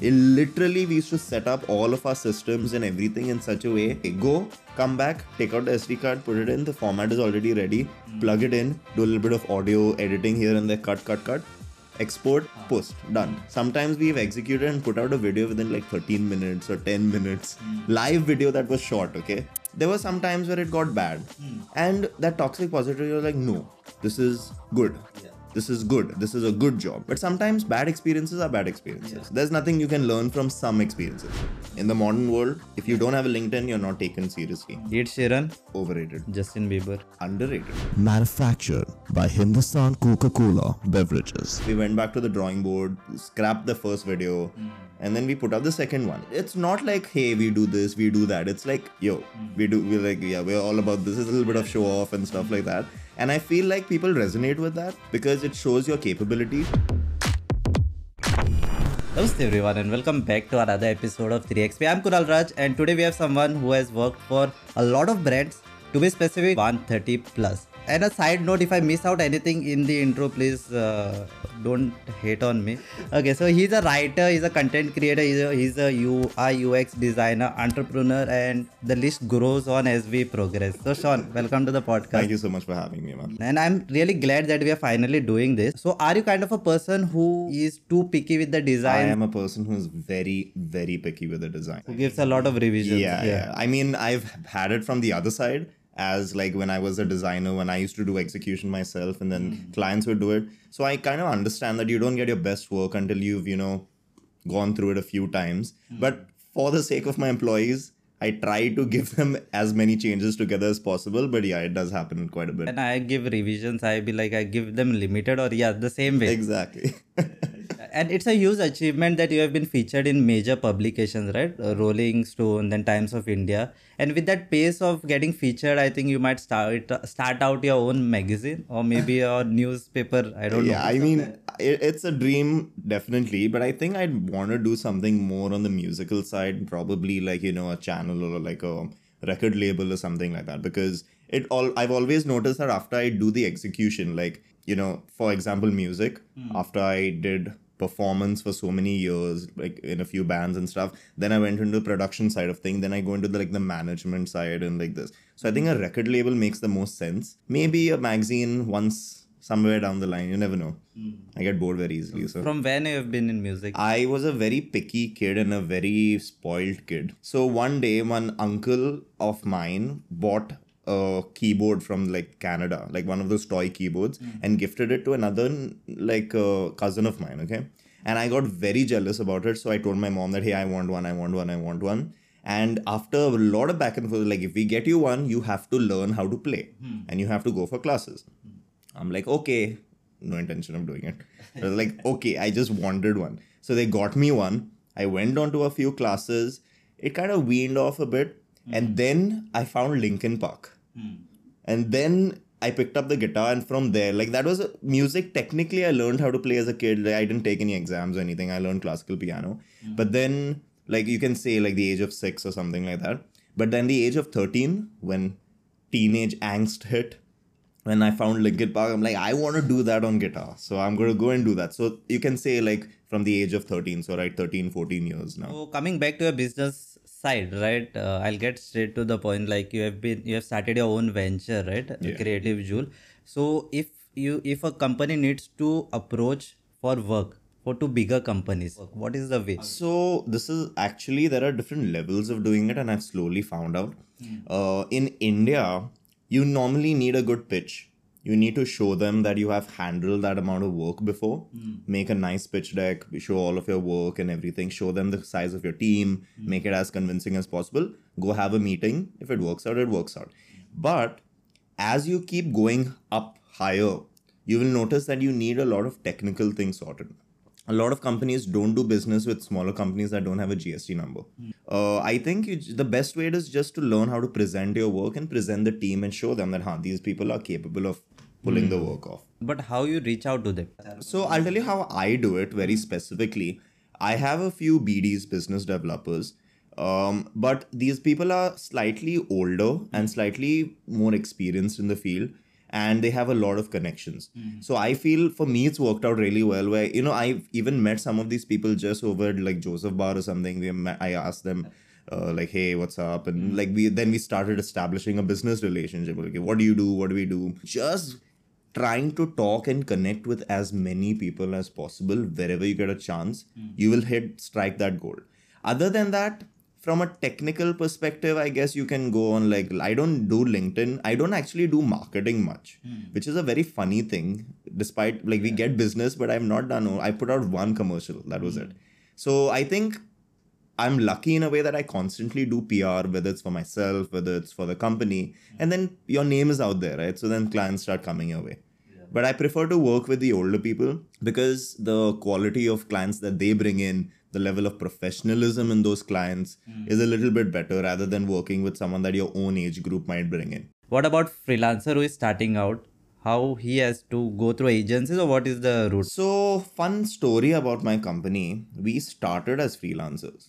It literally, we used to set up all of our systems and everything in such a way. Go, come back, take out the SD card, put it in. The format is already ready. Hmm. Plug it in, do a little bit of audio editing here and there, cut, cut, cut. Export, ah. post, done. Sometimes we've executed and put out a video within like 13 minutes or 10 minutes. Hmm. Live video that was short, okay? There were some times where it got bad. Hmm. And that toxic positivity was like, no, this is good this is good. This is a good job. But sometimes bad experiences are bad experiences. There's nothing you can learn from some experiences. In the modern world if you don't have a linkedin you're not taken seriously. Ed Sheeran, overrated. Justin Bieber. underrated. Manufactured by Hindustan Coca-Cola Beverages. we went back to the drawing board scrapped the first video mm. and then we put up the second one. It's not like hey we do this we do that. It's like yo we do we're like yeah we're all about this. Is a little bit of show off and stuff like that and i feel like people resonate with that because it shows your capability Namaste everyone and welcome back to another episode of 3XP. I'm Kunal Raj and today we have someone who has worked for a lot of brands, to be specific 130 plus. And a side note, if I miss out anything in the intro, please uh, don't hate on me. Okay, so he's a writer, he's a content creator, he's a, he's a UI UX designer, entrepreneur, and the list grows on as we progress. So Sean, welcome to the podcast. thank you so much for having me man And I'm really glad that we are finally doing this. So, are you kind of a person who is too picky with the design? I am a person who is very, very picky with the design. Who gives a lot of revisions? Yeah, yeah. I mean, I've had it from the other side as like when I was a designer, when I used to do execution myself and then hmm. clients would do it. So I kind of understand that you don't get your best work until you've, you know, gone through it a few times. Hmm. But for the sake of my employees, I try to give them as many changes together as possible. But yeah, it does happen quite a bit. And I give revisions, I be like, I give them limited or yeah, the same way. Exactly. and it's a huge achievement that you have been featured in major publications, right? Uh, Rolling Stone, then Times of India. And with that pace of getting featured, I think you might start start out your own magazine or maybe a newspaper. I don't yeah, know. Yeah, I mean, it, it's a dream, definitely. But I think I'd want to do something more on the musical side, probably like, you know, a channel or like a record label or something like that. Because it all, I've always noticed that after I do the execution, like, you know, for example, music, after I did performance for so many years like in a few bands and stuff. Then i went into the production side of things then i go into the like the management side and like this. So i think a record label makes the most sense. Maybe a magazine once somewhere down the line. You never know. Hmm. I get bored very easily so. From when you have been in music? I was a very picky kid and a very spoiled kid. So one day, one uncle of mine bought a keyboard from like Canada, like one of those toy keyboards, hmm. and gifted it to another like uh, cousin of mine. Okay, and I got very jealous about it. So I told my mom that hey, I want one, I want one, I want one. And after a lot of back and forth, like if we get you one, you have to learn how to play, hmm. and you have to go for classes. Hmm. I'm like, okay, no intention of doing it. Like, okay, I just wanted one. So they got me one. I went on to a few classes. It kind of weaned off a bit. And then I found Linkin Park. And then I picked up the guitar, and from there, like that was music. Technically, I learned how to play as a kid. I didn't take any exams or anything. I learned classical piano. Mm. But then, like you can say, like the age of six or something like that. But then the age of 13, when teenage angst hit, when I found Linkin Park, I'm like, I want to do that on guitar. So I'm going to go and do that. So you can say, like, from the age of 13, so right, 13, 14 years now. So coming back to your business side, right? Uh, I'll get straight to the point. Like you have been, you have started your own venture, right? Yeah. Creative Jewel. So if you, if a company needs to approach for work for two bigger companies, what is the way? So this is actually there are different levels of doing it, and I've slowly found out. Uh, in India, you normally need a good pitch. You need to show them that you have handled that amount of work before. Hmm. Make a nice pitch deck, show all of your work and everything. Show them the size of your team. Hmm. Make it as convincing as possible. Go have a meeting. If it works out, it works out. But as you keep going up higher, you will notice that you need a lot of technical things sorted. A lot of companies don't do business with smaller companies that don't have a GST number. Uh, I think you, the best way is just to learn how to present your work and present the team and show them that huh, these people are capable of pulling the work off. But how you reach out to them? So I'll tell you how I do it very specifically. I have a few BDs, business developers, um, but these people are slightly older and slightly more experienced in the field. And they have a lot of connections. Mm. So I feel for me it's worked out really well. Where you know I've even met some of these people just over like Joseph Bar or something. We met, I asked them. Uh, like hey what's up and mm. like we then we started establishing a business relationship like what do you do what do we do just trying to talk and connect with as many people as possible wherever you get a chance mm. you will hit strike that goal other than that from a technical perspective i guess you can go on like i don't do linkedin. I don't actually do marketing much hmm. which is a very funny thing despite like we get business but i've not done. I put out one commercial. That was hmm. it. So i think I'm lucky in a way that I constantly do PR, whether it's for myself, whether it's for the company, hmm. and then your name is out there, right? So then clients start coming your way. But I prefer to work with the older people because the quality of clients that they bring in, the level of professionalism in those clients is a little bit better rather than working with someone that your own age group might bring in. What about freelancer who is starting out? How he has to go through agencies or what is the route? So, fun story about my company. We started as freelancers.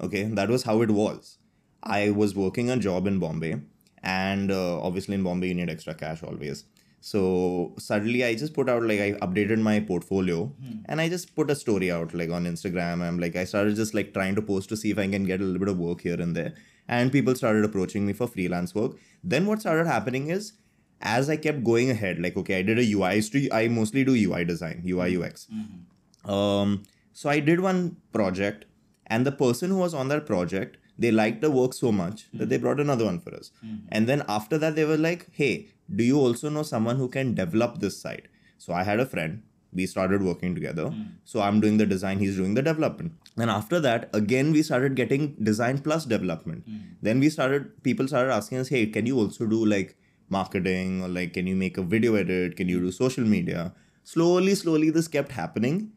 Okay, that was how it was. I was working a job in Bombay, and uh, obviously in Bombay you need extra cash always. So suddenly I just put out like I updated my portfolio hmm. and I just put a story out like on Instagram. I'm like I started just like trying to post to see if I can get a little bit of work here and there. And people started approaching me for freelance work. Then what started happening is as I kept going ahead, like okay, I did a UI. I, to, I mostly do UI design, UI hmm. UX. Hmm. Um, so I did one project, and the person who was on that project, they liked the work so much that they hmm. brought another one for us. Hmm. And then after that, they were like, "Hey, do you also know someone who can develop this site?" So I had a friend. We started working together. Hmm. So I'm doing the design, he's doing the development. And after that, again, we started getting design plus development. Then we started, people started asking us, "Hey, can you also do like marketing or like can you make a video edit? Can you do social media?" Slowly, slowly, this kept happening.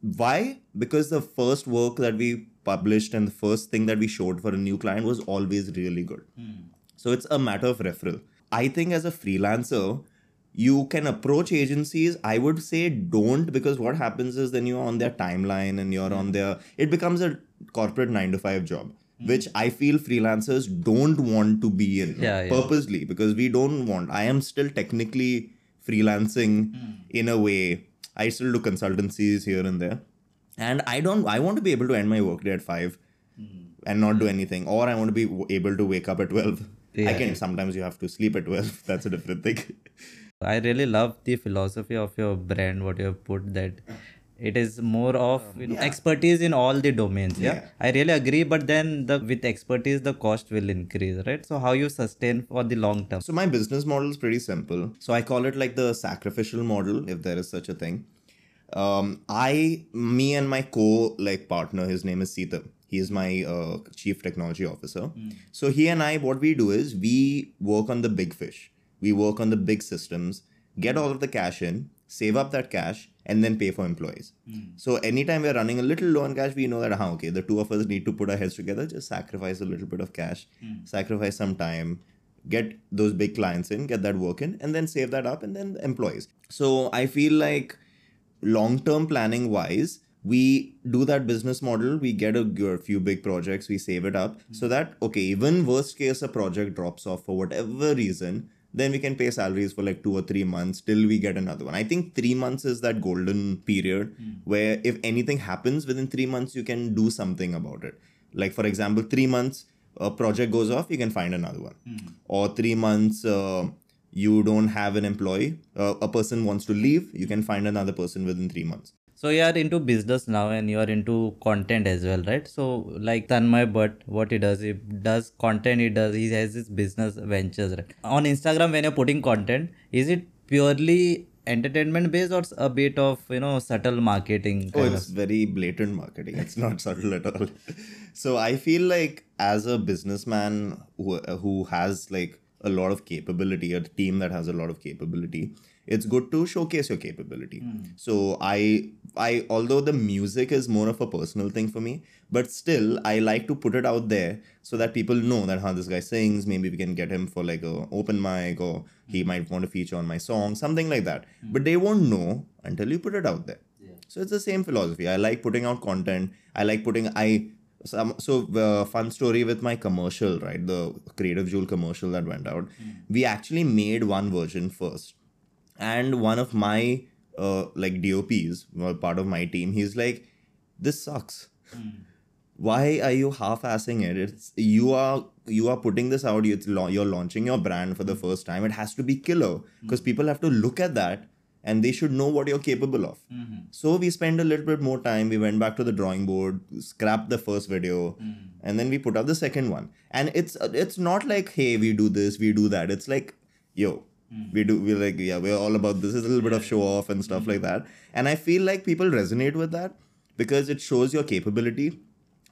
Why? Because the first work that we published and the first thing that we showed for a new client was always really good. So it's a matter of referral. I think as a freelancer, you can approach agencies. I would say don't because what happens is then you're on their timeline and you're on their, it becomes a corporate nine to five job. Which I feel freelancers don't want to be in Yeah, yeah. purposely because we don't want. I am still technically freelancing hmm. in a way. I still do consultancies here and there. And I don't, I want to be able to end my workday at five and not do anything. Or I want to be able to wake up at 12. I can, sometimes you have to sleep at 12. That's a different thing. I really love the philosophy of your brand, what you have put that it is more of you know, expertise in all the domains. Yeah? Yeah. I really agree. But then the with expertise, the cost will increase, right? So how you sustain for the long term? So my business model is pretty simple. So I call it like the sacrificial model, if there is such a thing. Um, I, me and my co like partner, his name is Sita. He is my uh, chief technology officer. So he and I, what we do is we work on the big fish. We work on the big systems, get all of the cash in, save up that cash, and then pay for employees. So anytime we're running a little low on cash, we know that huh, okay, the two of us need to put our heads together, just sacrifice a little bit of cash, sacrifice some time, get those big clients in, get that work in, and then save that up and then employees. So I feel like long term planning wise, we do that business model, we get a few big projects, we save it up so that, okay, even worst case, a project drops off for whatever reason, then we can pay salaries for like two or three months till we get another one. I think three months is that golden period where if anything happens within three months, you can do something about it. Like, for example, three months, a project goes off, you can find another one. Or three months, uh, you don't have an employee, uh, a person wants to leave, you can find another person within three months. So you are into business now and you are into content as well, right? So like Tanmay but what he does, he does content, he does, he has his business ventures, right? On Instagram, when you're putting content, is it purely entertainment based or a bit of, you know, subtle marketing? Oh, it's very blatant marketing. It's not subtle at all. So I feel like as a businessman who, who has like a lot of capability, a team that has a lot of capability, it's good to showcase your capability. Hmm. So I I although the music is more of a personal thing for me, but still I like to put it out there so that people know that how this guy sings. Maybe we can get him for like a open mic or he hmm. might want to feature on my song, something like that. Hmm. But they won't know until you put it out there. So it's the same philosophy. I like putting out content. I like putting I some so uh, fun story with my commercial, right? The Creative Jewel commercial that went out. We actually made one version first. and one of my uh, like DOPs, well, part of my team, he's like, "This sucks. Why are you half-assing it? It's you are you are putting this out. You're launching your brand for the first time. It has to be killer because people have to look at that." And they should know what you're capable of. Mm-hmm. So we spent a little bit more time. We went back to the drawing board, scrapped the first video, mm-hmm. and then we put up the second one. And it's it's not like hey we do this, we do that. It's like yo, mm-hmm. we do we're like yeah we're all about this. It's a little bit of show off and stuff like that. And I feel like people resonate with that because it shows your capability.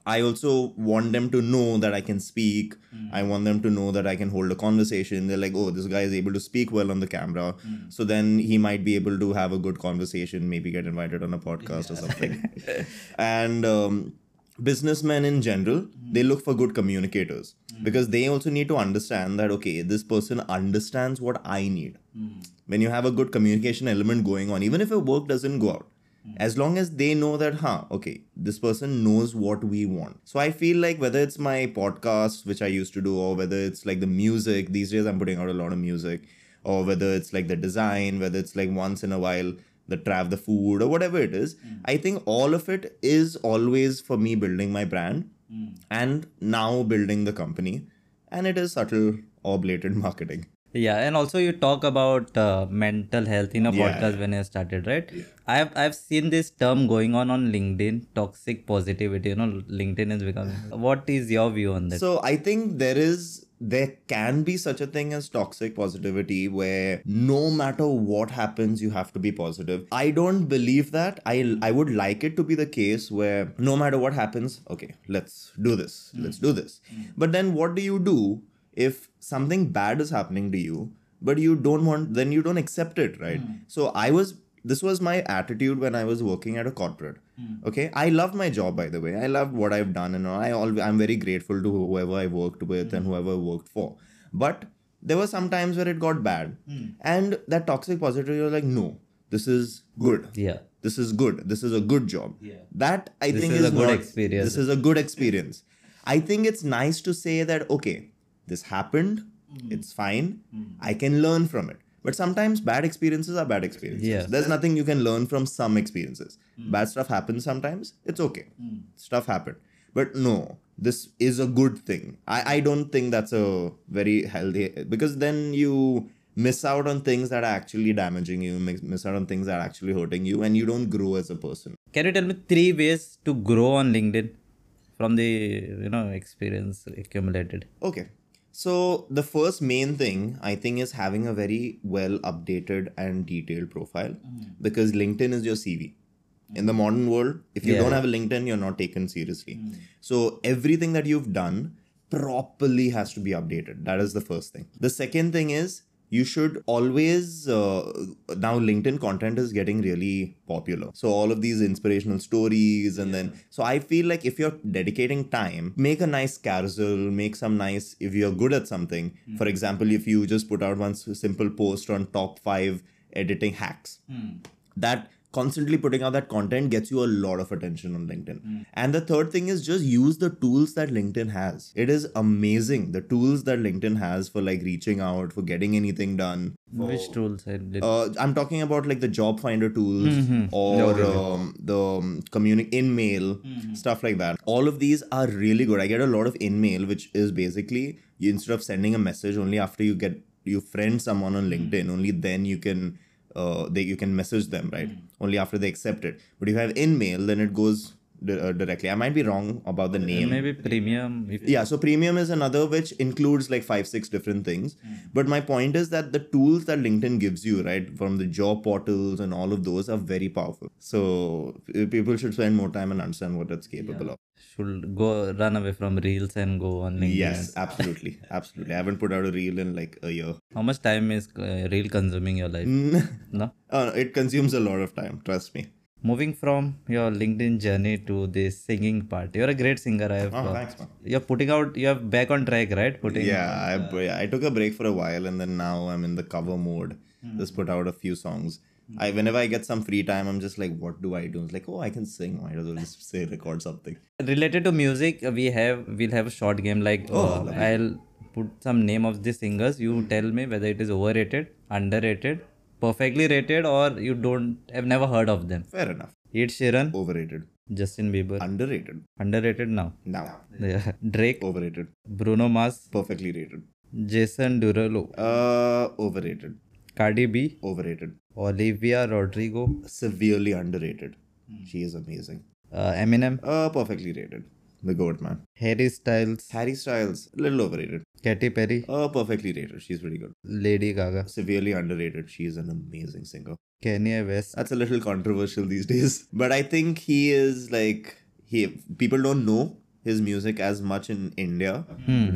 I also want them to know that I can speak. Hmm. I want them to know that I can hold a conversation. They're like, oh, this guy is able to speak well on the camera. Hmm. So then he might be able to have a good conversation, maybe get invited on a podcast or something. and um, businessmen in general, hmm. they look for good communicators because they also need to understand that, okay, this person understands what I need. When you have a good communication element going on, even if your work doesn't go out, Hmm. as long as they know that huh okay this person knows what we want. So i feel like whether it's my podcast which i used to do or whether it's like the music these days i'm putting out a lot of music or whether it's like the design whether it's like once in a while the trav the food or whatever it is hmm. i think all of it is always for me building my brand hmm. and now building the company and it is subtle or blatant marketing Yeah, and also you talk about uh, mental health in a Yeah. podcast when you started, right? yeah. I've I've seen this term going on on LinkedIn, toxic positivity. You know, LinkedIn is becoming. Uh-huh. What is your view on that? So I think there is there can be such a thing as toxic positivity where no matter what happens you have to be positive. I don't believe that. I I would like it to be the case where no matter what happens, okay, let's do this. Let's hmm. do this. Hmm. But then what do you do if something bad is happening to you but you don't want then you don't accept it, right? Hmm. So I was this was my attitude when I was working at a corporate. Hmm. Okay, I love my job by the way. I love what I've done, and I always I'm very grateful to whoever I worked with and hmm. whoever I worked for. But there were some times where it got bad, and that toxic positivity was like, no, this is good. yeah, This is good. This is a good job. Yeah. That I This think is is, a good not- experience. This is a good experience. I think it's nice to say that okay, this happened. Hmm. It's fine. Mm-hmm. I can learn from it. But sometimes bad experiences are bad experiences. Yes. There's nothing you can learn from some experiences. Mm. Bad stuff happens sometimes. It's okay. Mm. Stuff happened. But no, this is a good thing. I, I don't think that's a very healthy because then you miss out on things that are actually damaging you, miss miss out on things that are actually hurting you, and you don't grow as a person. can you tell me three ways to grow on LinkedIn from the you know experience accumulated? Okay. So the first main thing I think is having a very well updated and detailed profile mm. because LinkedIn is your CV. In the mm. modern world, if you Yeah. don't have a LinkedIn, you're not taken seriously. Mm. So everything that you've done properly has to be updated. That is the first thing. The second thing is you should always uh, now linkedin content is getting really popular. So all of these inspirational stories and then so i feel like if you're dedicating time make a nice carousel make some nice if you're good at something for example if you just put out one simple post on top 5 editing hacks that constantly putting out that content gets you a lot of attention on LinkedIn. And the third thing is just use the tools that LinkedIn has. It is amazing the tools that LinkedIn has for like reaching out, for getting anything done. Which tools I did? Uh, I'm talking about like the job finder tools or um, the um, communi- in-mail stuff like that. All of these are really good. I get a lot of in-mail, which is basically you instead of sending a message only after you get you friend someone on LinkedIn, only then you can uh, they you can message them right only after they accept it. But if you have in-mail, then it goes di- uh, directly. I might be wrong about the name. Maybe premium. Yeah, so premium is another which includes like five, six different things. But my point is that the tools that LinkedIn gives you, right, from the job portals and all of those are very powerful. So uh, people should spend more time and understand what it's capable of. Should go run away from reels and go on LinkedIn. Yes, absolutely. Absolutely. I haven't put out a reel in like a year. How much time is uh, reel consuming your life? No. Oh, no, it consumes a lot of time, trust me. Moving from your LinkedIn journey to the singing part, you're a great singer. I have. Oh, uh, thanks, man. You're putting out. You're back on track, right? Putting. Yeah, I, I took a break for a while and then now I'm in the cover mode. Just put out a few songs. I whenever I get some free time, I'm just like, what do I do? It's like, oh, I can sing. Might as well just say record something. Related to music, we have we'll have a short game. Like uh, I'll put some name of the singers. You tell me whether it is overrated, underrated, perfectly rated or you don't have never heard of them? Fair enough. Ed Sheeran, Overrated. Justin Bieber, Underrated. underrated now. Now. Yeah. Drake, Overrated. Bruno Mars, Perfectly rated. Jason Derulo, Uh, overrated. Cardi B, Overrated. Olivia Rodrigo, Severely underrated. She is amazing. uh, Eminem, Uh, perfectly rated. The goat man. Harry Styles, Harry Styles, a little overrated. Katy Perry, Uh, perfectly rated. She's pretty good. Lady Gaga, Severely underrated. She is an amazing singer. Kanye West. That's a little controversial these days. But I think he is like he people don't know his music as much in India.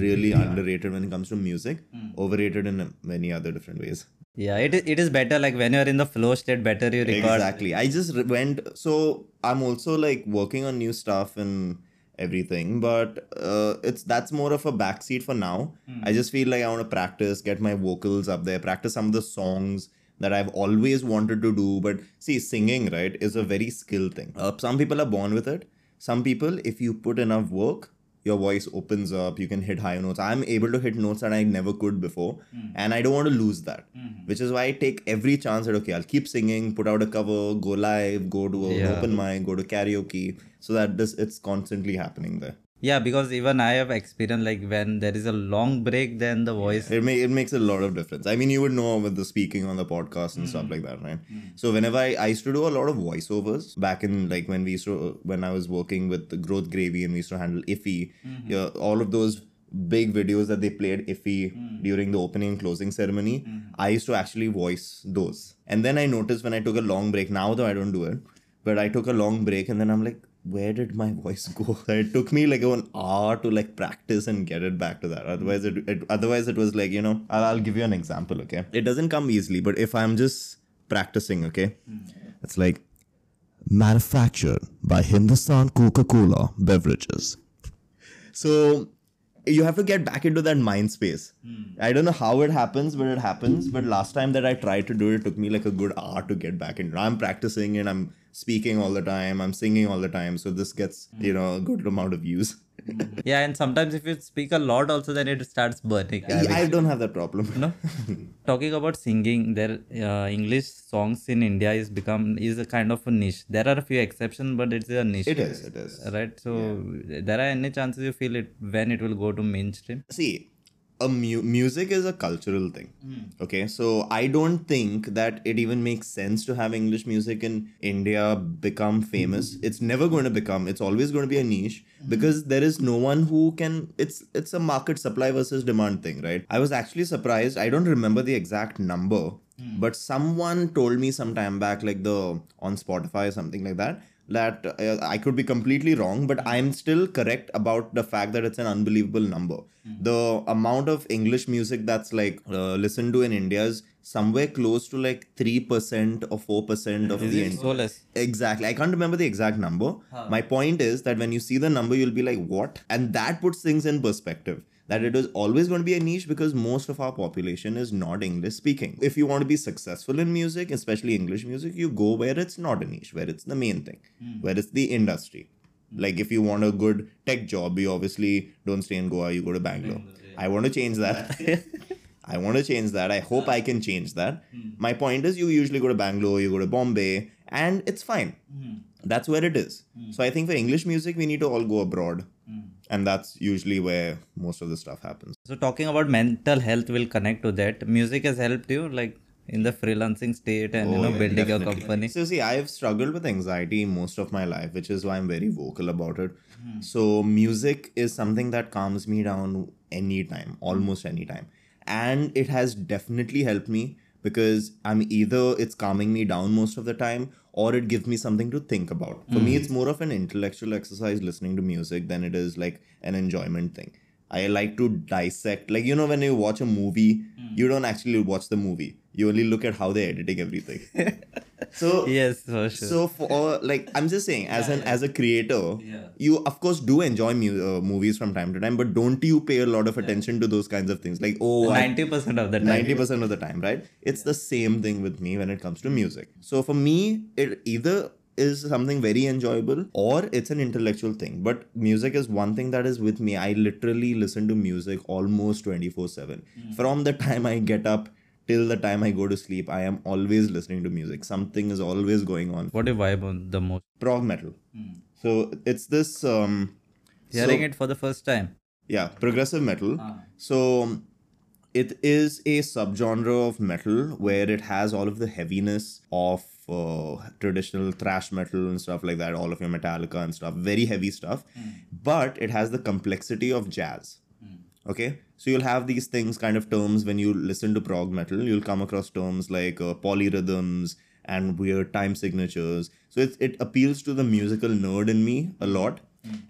Really underrated when it comes to music. Overrated in many other different ways. Yeah, it is, it is better like when you're in the flow state, better you record. Exactly. I just went. So I'm also like working on new stuff and everything, but uh, it's that's more of a backseat for now. I just feel like I want to practice, get my vocals up there, practice some of the songs that I've always wanted to do. But see, singing right is a very skill thing. Uh, some people are born with it. Some people, if you put enough work, your voice opens up you can hit higher notes. I'm able to hit notes that i never could before hmm. and i don't want to lose that hmm. which is why i take every chance that okay i'll keep singing put out a cover go live go to an Yeah. open mic go to karaoke so that this it's constantly happening there Yeah, because even I have experienced like when there is a long break, then the voice. it, may, it makes a lot of difference. I mean you would know with the speaking on the podcast and stuff hmm. like that right? Hmm. So whenever I, I used to do a lot of voiceovers back in like when we used to when i was working with the growth gravy and we used to handle IFFI. Hmm. Yeah, all of those big videos that they played IFFI during the opening and closing ceremony i used to actually voice those. And then i noticed when i took a long break now though i don't do it but i took a long break and then i'm like where did my voice go it took me like an hour to like practice and get it back to that otherwise it, it otherwise it was like you know I'll, I'll give you an example okay it doesn't come easily but if i'm just practicing okay hmm. it's like Manufactured by Hindustan Coca-Cola Beverages. So you have to get back into that mind space. Hmm. I don't know how it happens, but it happens. But last time that I tried to do it, it took me like a good hour to get back into. I'm practicing and I'm speaking all the time. I'm singing all the time. So this gets you know a good amount of views. Yeah, and sometimes if you speak a lot, also then it starts burning. I don't have that problem. No. Talking about singing, there uh, English songs in India is become is a kind of a niche. There are a few exceptions, but it's a niche. It is. It is. Right. So there are any chances you feel it when it will go to mainstream? see a mu- music is a cultural thing. Hmm. Okay so i don't think that it even makes sense to have english music in india become famous. It's never going to become it's always going to be a niche hmm. because there is no one who can it's it's a market supply versus demand thing right? I was actually surprised i don't remember the exact number hmm. but someone told me some time back like the on spotify or something like that that uh, I could be completely wrong, but I'm still correct about the fact that it's an unbelievable number. The amount of English music that's like uh, listened to in India is somewhere close to like 3% or 4% of the It's so less. Exactly. I can't remember the exact number. My point is that when you see the number, you'll be like, what? And that puts things in perspective. That it is always going to be a niche because most of our population is not English speaking. If you want to be successful in music, especially English music, you go where it's not a niche, where it's the main thing, hmm. where it's the industry. Hmm. Like if you want a good tech job, you obviously don't stay in Goa, you go to Bangalore. I want to change that. I want to change that. I hope I can change that. Hmm. My point is, you usually go to Bangalore, you go to Bombay, and it's fine. That's where it is. So I think for English music, we need to all go abroad. And that's usually where most of the stuff happens. So talking about mental health will connect to that. Music has helped you like in the freelancing state and you oh, know building your company. So see, I've struggled with anxiety most of my life, which is why I'm very vocal about it. Hmm. So music is something that calms me down anytime, almost anytime. And it has definitely helped me because I'm either it's calming me down most of the time or it gives me something to think about. For me, it's more of an intellectual exercise listening to music than it is like an enjoyment thing. I like to dissect, like, you know, when you watch a movie, you don't actually watch the movie. You only look at how they're editing everything. so, Yes, for sure. so for like, I'm just saying, as an as a creator, you of course do enjoy mu- uh, movies from time to time, but don't you pay a lot of attention to those kinds of things? Like, oh, Ninety percent of the time. 90% of the time, right? It's the same thing with me when it comes to music. So for me, it either is something very enjoyable or it's an intellectual thing. But music is one thing that is with me. I literally listen to music almost 24 7. From the time I get up till the time I go to sleep, I am always listening to music. Something is always going on. What do you vibe on the most? Prog metal. So it's this. Um, Hearing so- it for the first time. yeah, progressive metal. So it is a subgenre of metal where it has all of the heaviness of uh, traditional thrash metal and stuff like that, all of your Metallica and stuff, very heavy stuff. But it has the complexity of jazz. Okay, so you'll have these things, kind of terms when you listen to prog metal, you'll come across terms like uh, polyrhythms and weird time signatures. So it, it appeals to the musical nerd in me a lot,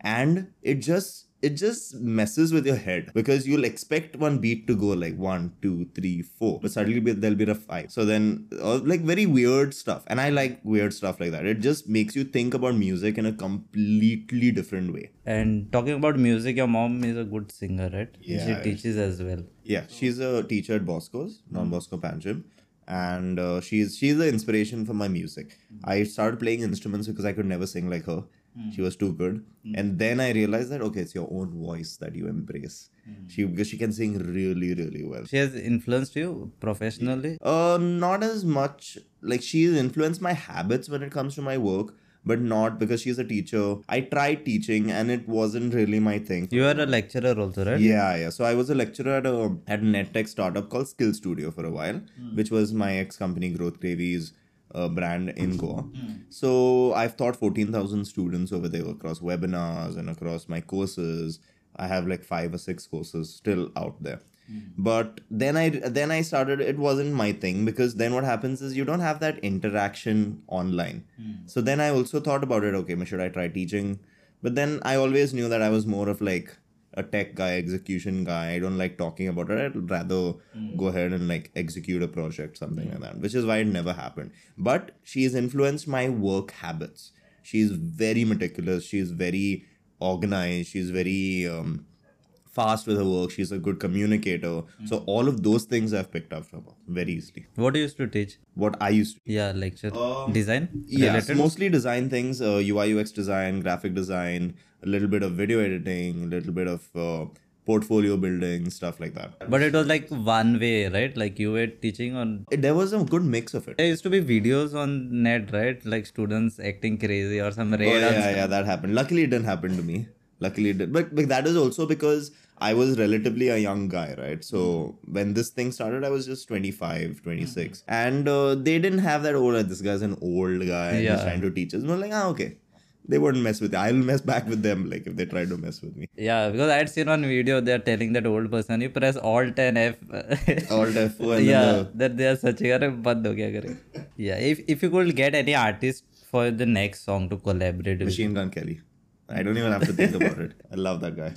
and it just it just messes with your head because you'll expect one beat to go like one, two, three, four, but suddenly there'll be a five. So then, uh, like very weird stuff, and I like weird stuff like that. It just makes you think about music in a completely different way. And talking about music, your mom is a good singer, right? Yeah. She teaches as well. Yeah, she's a teacher at Bosco's, Don Bosco Panjim, and uh, she's she's the inspiration for my music. I started playing instruments because I could never sing like her. She was too good, hmm. and then I realized that okay, it's your own voice that you embrace. Hmm. She because she can sing really really well. She has influenced you professionally. Uh, not as much. Like she's influenced my habits when it comes to my work, but not because she's a teacher. I tried teaching, and it wasn't really my thing. You are a lecturer also, right? Yeah, yeah. So I was a lecturer at a at a EdTech startup called Skill Studio for a while, hmm. which was my ex company Growth Gravy's uh, brand in hmm. Goa. Hmm. So I've taught fourteen thousand students over there across webinars and across my courses. I have like five or six courses still out there. Hmm. But then I then I started. It wasn't my thing because then what happens is you don't have that interaction online. So then I also thought about it. Okay, should I try teaching? But then I always knew that I was more of like a tech guy, execution guy. I don't like talking about it. I'd rather go ahead and like execute a project, something like that, which is why it never happened. But she's influenced my work habits. She's very meticulous. She's very organized. She's very um, fast with her work. She's a good communicator. So all of those things I've picked up from her very easily. What do you used to teach? What I used to Yeah, lecture. Design? yeah, mostly design things, uh, UI UX design, graphic design, a little bit of video editing, a little bit of uh, portfolio building, stuff like that. But it was like one way, right? Like you were teaching on. There was a good mix of it. There used to be videos on net, right? Like students acting crazy or some Oh, raid. on yeah, yeah, that happened. Luckily, it didn't happen to me. Luckily, it did. But, but that is also because I was relatively a young guy, right? So when this thing started, I was just 25, 26. And uh, they didn't have that, oh, like, this guy's an old guy and he's Yeah. trying to teach us. Was like, ah, okay they wouldn't mess with me. I'll mess back with them, like if they try to mess with me. Yeah, because I had seen on video they're telling that old person you press Alt and F. Alt F. Oh, yeah, the... that they are searching. Are. Yeah, if if you could get any artist for the next song to collaborate with, Machine Gun Kelly. I don't even have to think about it. I love that guy.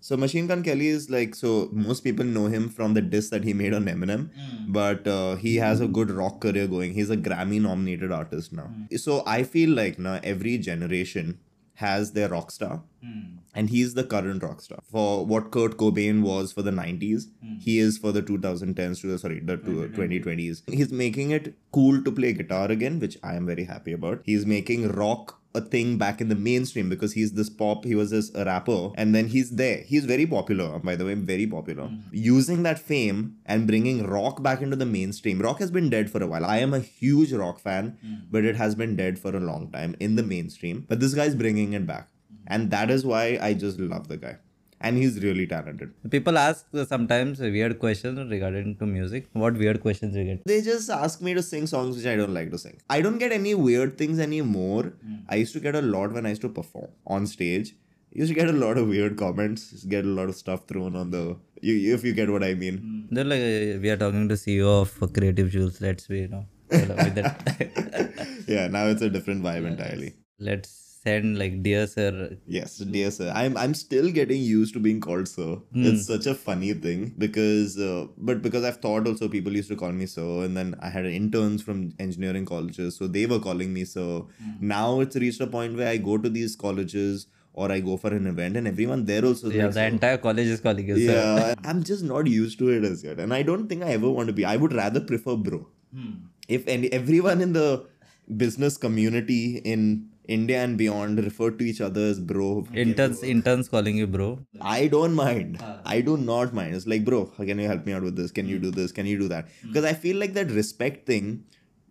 So Machine Gun Kelly is like so most people know him from the diss that he made on Eminem, hmm. but uh, he has a hmm. good rock career going. He's a Grammy nominated artist now. Hmm. So I feel like now every generation has their rock star and he's the current rock star. For what Kurt Cobain was for the 90s he is for the 2010s to the sorry the two- 2020s he's making it cool to play guitar again which I am very happy about. He's making rock a thing back in the mainstream because he's this pop he was this a rapper and then he's there. He's very popular uh, by the way very popular. Hmm. Using that fame and bringing rock back into the mainstream. Rock has been dead for a while. I am a huge rock fan hmm. but it has been dead for a long time in the mainstream. But this guy's bringing it back. Hmm. And that is why i just love the guy and he's really talented People ask sometimes weird questions regarding to music. What weird questions you get? they just ask me to sing songs which I don't like to sing. I don't get any weird things anymore. I used to get a lot when I used to perform on stage. I used to get a lot of weird comments, get a lot of stuff thrown on the. You, if you get what I mean. They're like, uh, we are talking to CEO of Creative Jules. Let's be, you know. Yeah, now it's a different vibe entirely. Let's send like dear sir. Yes, dear sir. I'm I'm still getting used to being called sir. Hmm. It's such a funny thing because, uh, but because I've thought also people used to call me sir, and then I had interns from engineering colleges, so they were calling me sir. Hmm. Now it's reached a point where I go to these colleges or I go for an event, and everyone there also. Yeah, like, the "Sir." entire college is calling you sir. yeah, I'm just not used to it as yet, and I don't think I ever want to be. I would rather prefer bro. Hmm. If any everyone in the business community in India and beyond refer to each other as bro. Interns, interns calling you bro. I don't mind. I do not mind. It's like, bro, can you help me out with this? Can you do this? Can you do that? Hmm. Because I feel like that respect thing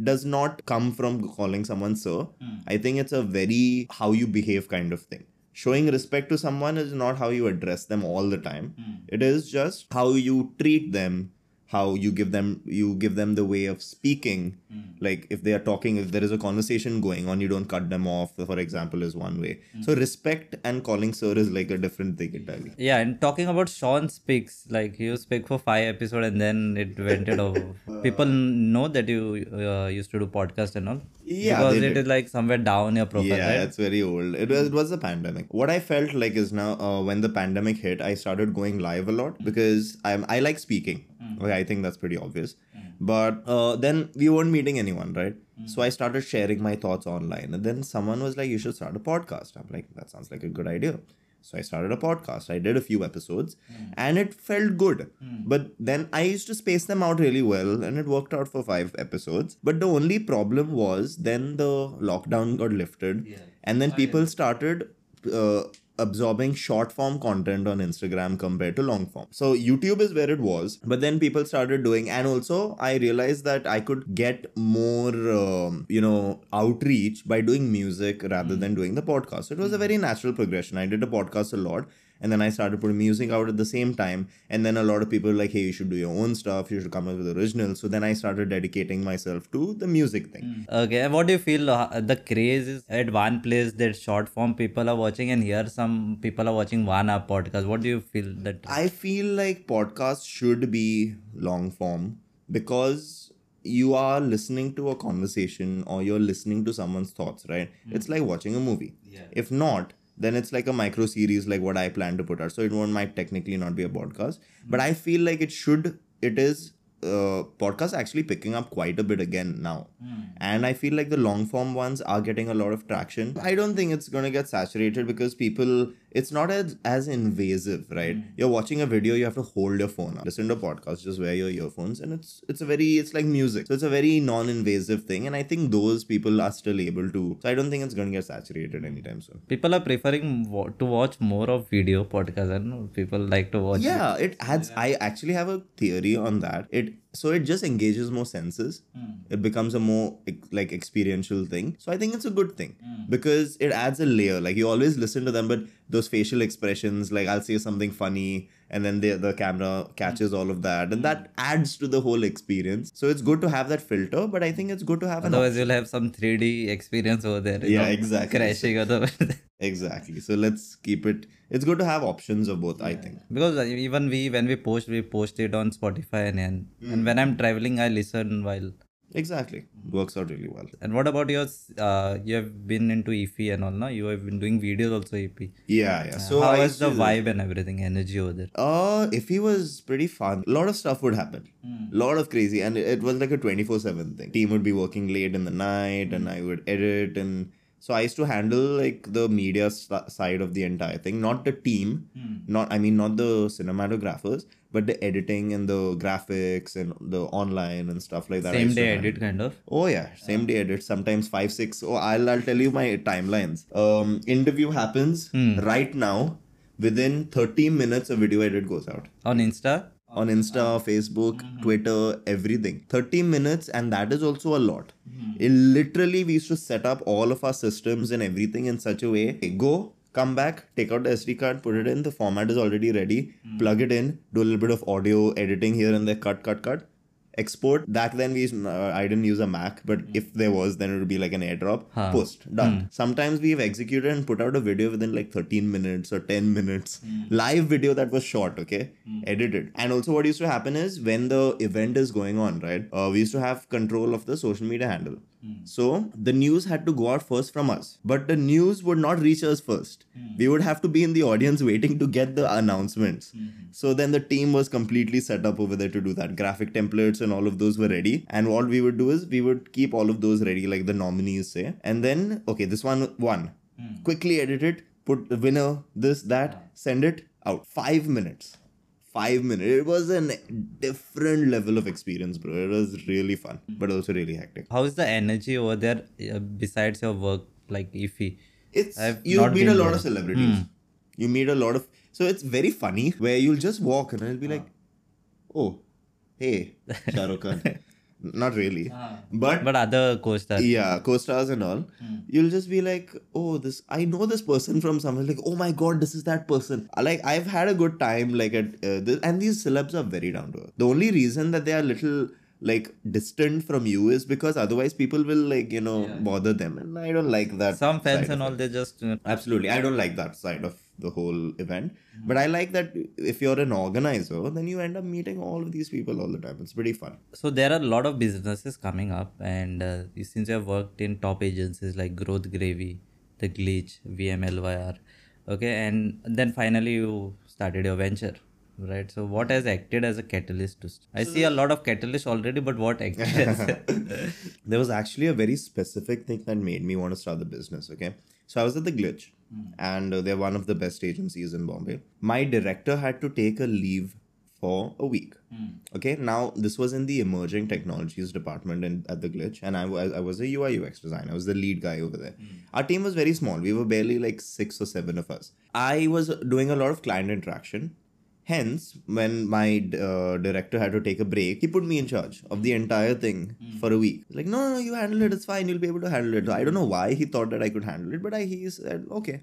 does not come from calling someone sir. Hmm. I think it's a very how you behave kind of thing. Showing respect to someone is not how you address them all the time. Hmm. It is just how you treat them, how you give them you give them the way of speaking. Hmm. Like if they are talking, if there is a conversation going on, you don't cut them off. For example, is one way. Hmm. So respect and calling sir is like a different thing entirely. Yeah, and talking about Sean speaks, like you speak for five episodes and then it went it over. People know that you uh, used to do podcast and all. Yeah, because it did. is like somewhere down your profile, Yeah, right? it's very old. It was it was the pandemic. What I felt like is now uh, when the pandemic hit, I started going live a lot hmm. because I'm I like speaking. Okay, I think that's pretty obvious. But uh, then we weren't meeting anyone, right? So I started sharing my thoughts online, and then someone was like, "You should start a podcast." I'm like, "That sounds like a good idea." So I started a podcast. I did a few episodes, and it felt good. But then I used to space them out really well, and it worked out for five episodes. But the only problem was then the lockdown got lifted, and then people started uh, absorbing short form content on Instagram compared to long form. So YouTube is where it was, but then people started doing, and also I realized that I could get more, um, you know, outreach by doing music rather than doing the podcast. It was a very natural progression. I did a podcast a lot. And then I started putting music out at the same time. And then a lot of people were like, hey, you should do your own stuff. You should come up with originals. So then I started dedicating myself to the music thing. Okay, and what do you feel uh, the craze is at one place that short form people are watching, and here some people are watching one hour podcast? What do you feel that? I feel like podcasts should be long form because you are listening to a conversation or you're listening to someone's thoughts, right? It's like watching a movie. If not, then it's like a micro series like what I plan to put out. So it won't might technically not be a podcast. But I feel like it should it is uh podcast actually picking up quite a bit again now. And I feel like the long form ones are getting a lot of traction. I don't think it's gonna get saturated because people it's not as as invasive, right? Hmm. You're watching a video, you have to hold your phone up. Listen to a podcast, just wear your earphones, and it's it's a very it's like music. So it's a very non-invasive thing. And I think those people are still able to. So I don't think it's gonna get saturated anytime soon. People are preferring wa- to watch more of video podcast, and people like to watch. Yeah, it adds. I actually have a theory on that. It so it just engages more senses. Hmm. It becomes a more like experiential thing. So I think it's a good thing hmm. because it adds a layer. Like you always listen to them, but those facial expressions, like I'll say something funny, and then the the camera catches all of that, and that adds to the whole experience. So it's good to have that filter, but I think it's good to have Otherwise, you'll have some 3D experience over there. Yeah, know, exactly. Crashing otherwise. exactly. So let's keep it. It's good to have options of both. I think. because uh, even we when we post we post it on spotify and and, and when i'm traveling i listen while Exactly. Mm-hmm. Works out really well. and what about yours? Uh, you have been into ep and all no you have been doing videos also ep Yeah, yeah. Uh, so how I was the vibe and everything energy over there? Uh, IFFI was pretty fun, a lot of stuff would happen. Mm. lot of crazy, and it was like a twenty four seven thing. Team would be working late in the night, and mm. I would edit, and so I used to handle like the media s- side of the entire thing, not the team, mm. not I mean not the cinematographers, but the editing and the graphics and the online and stuff like that. Same day edit kind of Oh yeah, same day edit. Sometimes five, six. Oh, I'll I'll tell you my timelines. Um, interview happens hmm. right now. Within thirty minutes, a video edit goes out on insta on Insta, Facebook, mm-hmm. Twitter, everything. Thirty minutes, and that is also a lot. Hmm. It literally, we used to set up all of our systems and everything in such a way. Go. Come back, take out the SD card, put it in. The format is already ready. Plug it in. Do a little bit of audio editing here and there. Cut, cut, cut export back then we uh, i didn't use a mac but if there was then it would be like an airdrop Huh. post done sometimes we've executed and put out a video within like 13 minutes or 10 minutes live video that was short okay edited and also what used to happen is when the event is going on right uh, we used to have control of the social media handle Hmm. so the news had to go out first from us but the news would not reach us first hmm. we would have to be in the audience waiting to get the announcements hmm. so then the team was completely set up over there to do that. Graphic templates and all of those were ready. And what we would do is we would keep all of those ready, like the nominees say. And then, okay, this one won. Quickly edit it, put the winner, this, that, send it out. Five minutes. Five minutes. It was a different level of experience, bro. It was really fun, but also really hectic. how is the energy over there uh, besides your work like IFFI. It's I've you meet a lot there. Of celebrities. You meet a lot of so it's very funny where you'll just walk and it'll be like, oh, hey, Shah Rukh Khan. Not really, but But other co-stars. yeah, co-stars and all. You'll just be like, oh, this I know this person from somewhere. Like, oh my god, this is that person. Like, I've had a good time. Like, at uh, this, and these celebs are very down to earth. The only reason that they are little like distant from you is because otherwise people will like you know bother them, and I don't like that. Some fans and all they just uh, Absolutely. I don't like that side of the whole event. But I like that if you're an organizer, then you end up meeting all of these people all the time. It's pretty fun. So there are a lot of businesses coming up, and uh, since you have worked in top agencies like Growth Gravy, The Glitch, VMLYR, okay, and then finally you started your venture, right? So what has acted as a catalyst to? St- I see a lot of catalysts already, but what acted? as there was actually a very specific thing that made me want to start the business. Okay. So I was at the Glitch, hmm. and uh, they're one of the best agencies in Bombay. My director had to take a leave for a week. Hmm. Okay. Now this was in the emerging technologies department in, at the Glitch, and I was I was a UI UX designer. I was the lead guy over there. Hmm. Our team was very small. We were barely like six or seven of us. I was doing a lot of client interaction. Hence, when my uh, director had to take a break, he put me in charge of the entire thing for a week. Like, no, no, no, you handle it. It's fine. You'll be able to handle it. I don't know why he thought that I could handle it, but I, he said, okay.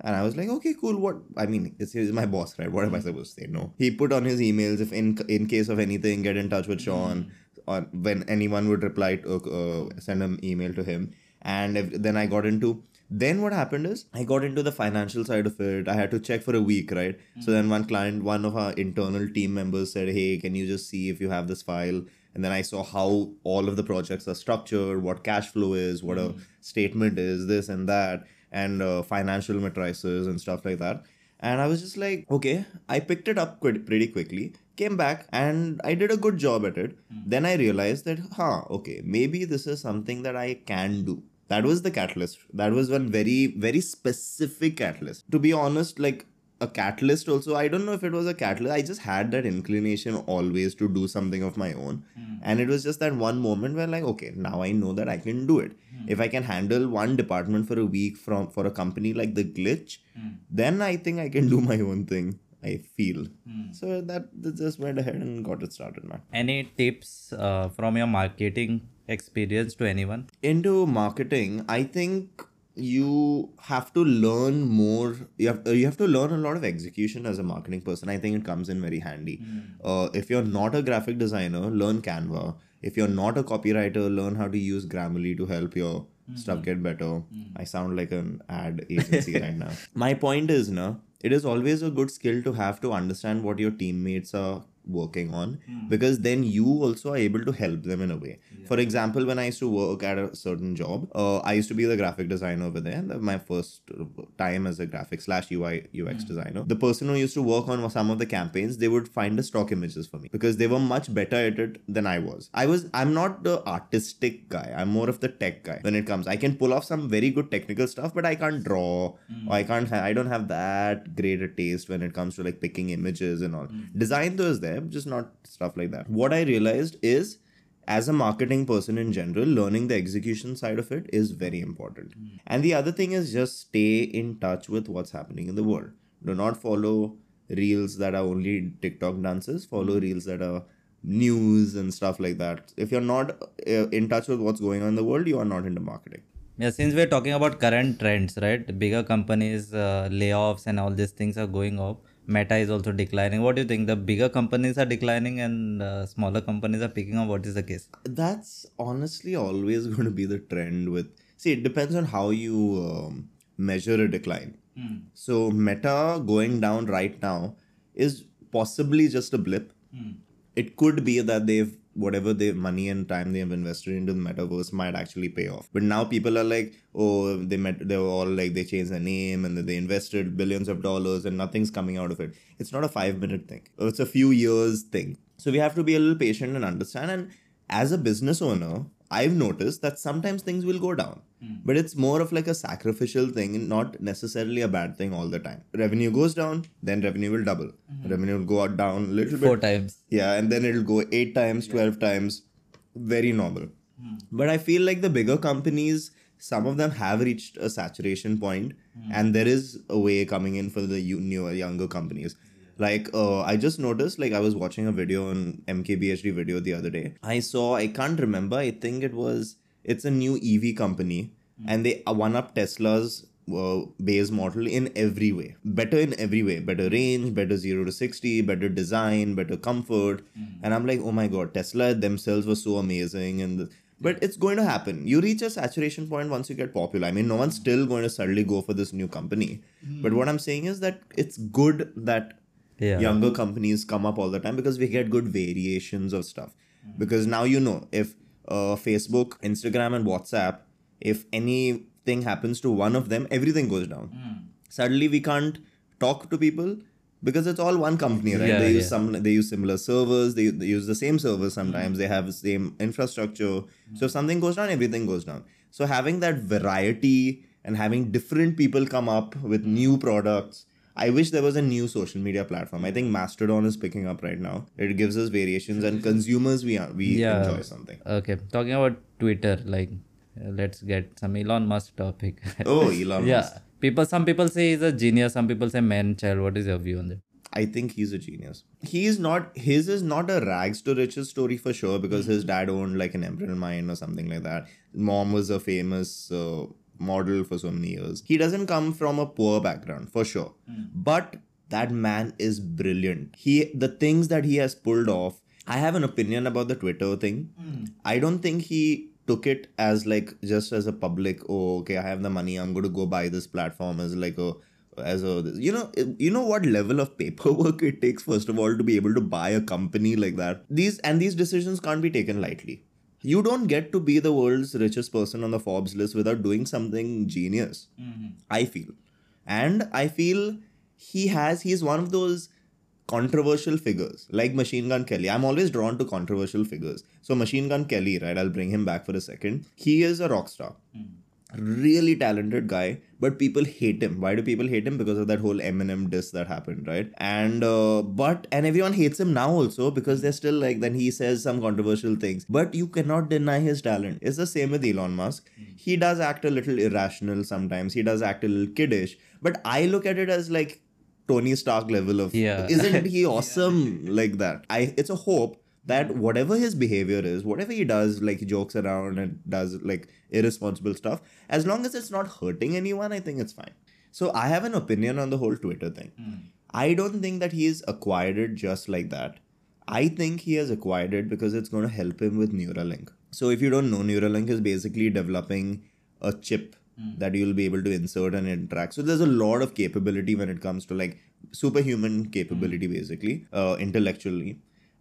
And I was like, okay, cool. What? I mean, this is my boss, right? What am I supposed to say? No. He put on his emails if in in case of anything, get in touch with Sean. Or when anyone would reply to uh, send an email to him. And if, then I got into then what happened is I got into the financial side of it. I had to check for a week, right? Mm. So then one client, one of our internal team members said, Hey, can you just see if you have this file? And then I saw how all of the projects are structured, what cash flow is, what a mm. statement is, this and that, and uh, financial matrices and stuff like that. And I was just like, okay, I picked it up quite, pretty quickly, came back, and I did a good job at it. Mm. Then I realized that, huh, okay, maybe this is something that I can do. That was the catalyst. That was one very, very specific catalyst. To be honest, like a catalyst also, I don't know if it was a catalyst. I just had that inclination always to do something of my own. Hmm. And it was just that one moment where like, okay, now I know that I can do it. Hmm. If I can handle one department for a week from for a company like the glitch, hmm. then I think I can do my own thing. I feel. So that, that just went ahead and got it started, man. Any tips uh, from your marketing experience to anyone? into marketing i think you have to learn more you have, you have to learn a lot of execution as a marketing person. I think it comes in very handy. Hmm. Uh, if you're not a graphic designer learn canva. If you're not a copywriter learn how to use grammarly to help your hmm. stuff get better. Hmm. I sound like an ad agency right now. My point is no it is always a good skill to have to understand what your teammates are working on because then you also are able to help them in a way. For example, when I used to work at a certain job, uh, I used to be the graphic designer over there. My first uh, time as a graphic slash UI UX designer. The person who used to work on some of the campaigns, they would find the stock images for me because they were much better at it than I was. I was I'm not the artistic guy. I'm more of the tech guy when it comes. I can pull off some very good technical stuff, but I can't draw. Or I can't. Ha- I don't have that great a taste when it comes to like picking images and all. Design though is there, just not stuff like that. What I realized is as a marketing person in general, learning the execution side of it is very important. And the other thing is just stay in touch with what's happening in the world. Do not follow reels that are only TikTok dances, follow reels that are news and stuff like that. If you're not uh, in touch with what's going on in the world, you are not into marketing. Yeah, since we're talking about current trends, right? Bigger companies, uh, layoffs, and all these things are going up. Meta is also declining. What do you think? The bigger companies are declining and uh, smaller companies are picking up. What is the case? That's honestly always going to be the trend with. See, it depends on how you um, measure a decline. So, Meta going down right now is possibly just a blip. It could be that they've whatever they money and time they have invested into the metaverse might actually pay off. But now people are like, oh, they met, they were all like they changed their name and they invested billions of dollars and nothing's coming out of it. It's not a five minute thing. It's a few years thing. So we have to be a little patient and understand. And as a business owner, I've noticed that sometimes things will go down, Hmm. but it's more of like a sacrificial thing, not necessarily a bad thing all the time. Revenue goes down, then revenue will double. Hmm. Revenue will go out down a little bit. Four times. Yeah, and then it'll go eight times, 12 times. Very normal. Hmm. But I feel like the bigger companies, some of them have reached a saturation point and there is a way coming in for the you- newer younger companies like uh, i just noticed like i was watching a video on mkbhd video the other day i saw i can't remember i think it was it's a new ev company and they uh, one up tesla's uh, base model in every way. Better in every way. Better range better 0 to 60 better design better comfort. And i'm like oh my god tesla themselves were so amazing and the, but it's going to happen. You reach a saturation point once you get popular. I mean no one's still going to suddenly go for this new company. But what i'm saying is that it's good that Yeah. younger companies come up all the time because we get good variations of stuff. Because now you know if uh, facebook instagram and whatsapp if anything happens to one of them everything goes down. Hmm. Suddenly we can't talk to people because it's all one company right? Yeah, they use yeah. some they use similar servers they, they use the same servers hmm. sometimes they have the same infrastructure. Hmm. So if something goes down everything goes down. So having that variety and having different people come up with new products I wish there was a new social media platform. I think Mastodon is picking up right now. It gives us variations, and consumers we are, we Yeah. enjoy something. Okay, talking about Twitter, like uh, let's get some Elon Musk topic. Oh, Elon yeah, Musk. people. Some people say he's a genius. Some people say man child. What is your view on that? I think he's a genius. He is not. His is not a rags to riches story for sure because his dad owned like an Emerald mine or something like that. Mom was a famous uh, model for so many years. He doesn't come from a poor background for sure, hmm. but that man is brilliant. He the things that he has pulled off. I have an opinion about the Twitter thing. Hmm. I don't think he took it as like just as a public. Oh, okay, I have the money. I'm going to go buy this platform as like a as a you know you know what level of paperwork it takes first of all to be able to buy a company like that these and these decisions can't be taken lightly you don't get to be the world's richest person on the forbes list without doing something genius. Mm-hmm. I feel. And i feel he has he's one of those controversial figures like machine gun kelly. I'm always drawn to controversial figures. So machine gun kelly right i'll bring him back for a second. He is a rock star mm. Really talented guy but people hate him. Why do people hate him? Because of that whole eminem diss that happened right? And uh, but and everyone hates him now also because they're still like then he says some controversial things. But you cannot deny his talent. It's the same with elon musk. He does act a little irrational sometimes. He does act a little kiddish. But i look at it as like tony stark level of Yeah. isn't he awesome like that? I it's a hope that whatever his behavior is, whatever he does, like he jokes around and does like irresponsible stuff, as long as it's not hurting anyone, I think it's fine. So I have an opinion on the whole Twitter thing. Hmm. I don't think that he's acquired it just like that. I think he has acquired it because it's going to help him with Neuralink. So if you don't know, Neuralink is basically developing a chip hmm. that you'll be able to insert and interact. So there's a lot of capability when it comes to like superhuman capability, hmm. basically, uh, intellectually.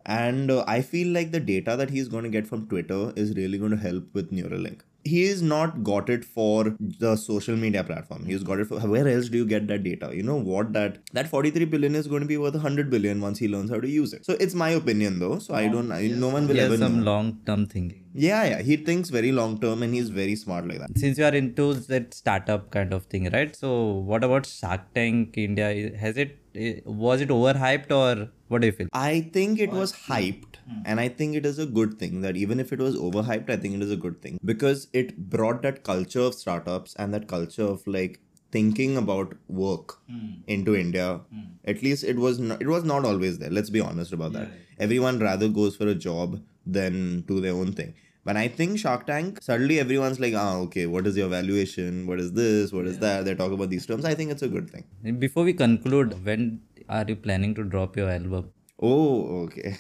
And uh, I feel like the data that he's going to get from Twitter is really going to help with Neuralink. He is not got it for the social media platform. He's got it for where else do you get that data? You know what that that 43 billion is going to be worth 100 billion once he learns how to use it. So it's my opinion though. So I don't. I, no one will He ever some long term thinking. Yeah, yeah. He thinks very long term and he's very smart like that. Since you are into that startup kind of thing, right? So what about Shark Tank India? Has it eh, was it overhyped or what do you feel? I think it was hyped, hmm. and I think it is a good thing that even if it was overhyped, I think it is a good thing because it brought that culture of startups and that culture of like thinking about work hmm. into India. Hmm. At least it was not, it was not always there. Let's be honest about that. Everyone rather goes for a job than do their own thing. But I think Shark Tank, suddenly everyone's like, ah, okay, what is your valuation? What is this? What is that? They talk about these terms. I think it's a good thing. Before we conclude, when are you planning to drop your album? Oh, okay.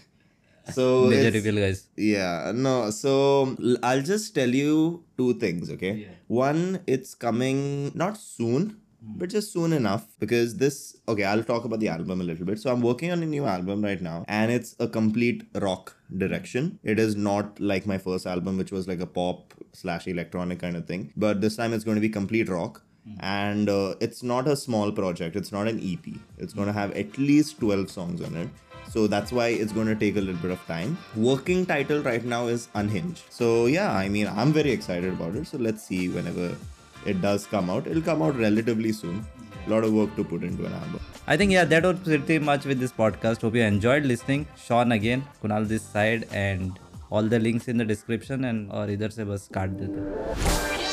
So Major reveal, guys. Yeah, no. So I'll just tell you two things, okay? Yeah. One, it's coming not soon, hmm. but just soon enough because this. Okay, I'll talk about the album a little bit. So I'm working on a new album right now, and it's a complete rock direction. It is not like my first album, which was like a pop slash electronic kind of thing. But this time it's going to be complete rock. And uh, it's not a small project. It's not an EP. It's going to have at least 12 songs on it. So that's why it's going to take a little bit of time. Working title right now is Unhinged. So yeah, I mean, I'm very excited about it. So let's see whenever it does come out. It'll come out relatively soon. A lot of work to put into an album. I think yeah, that was pretty much with this podcast. Hope you enjoyed listening. Sean again, Kunal this side, and all the links in the description and or either se bas काट देते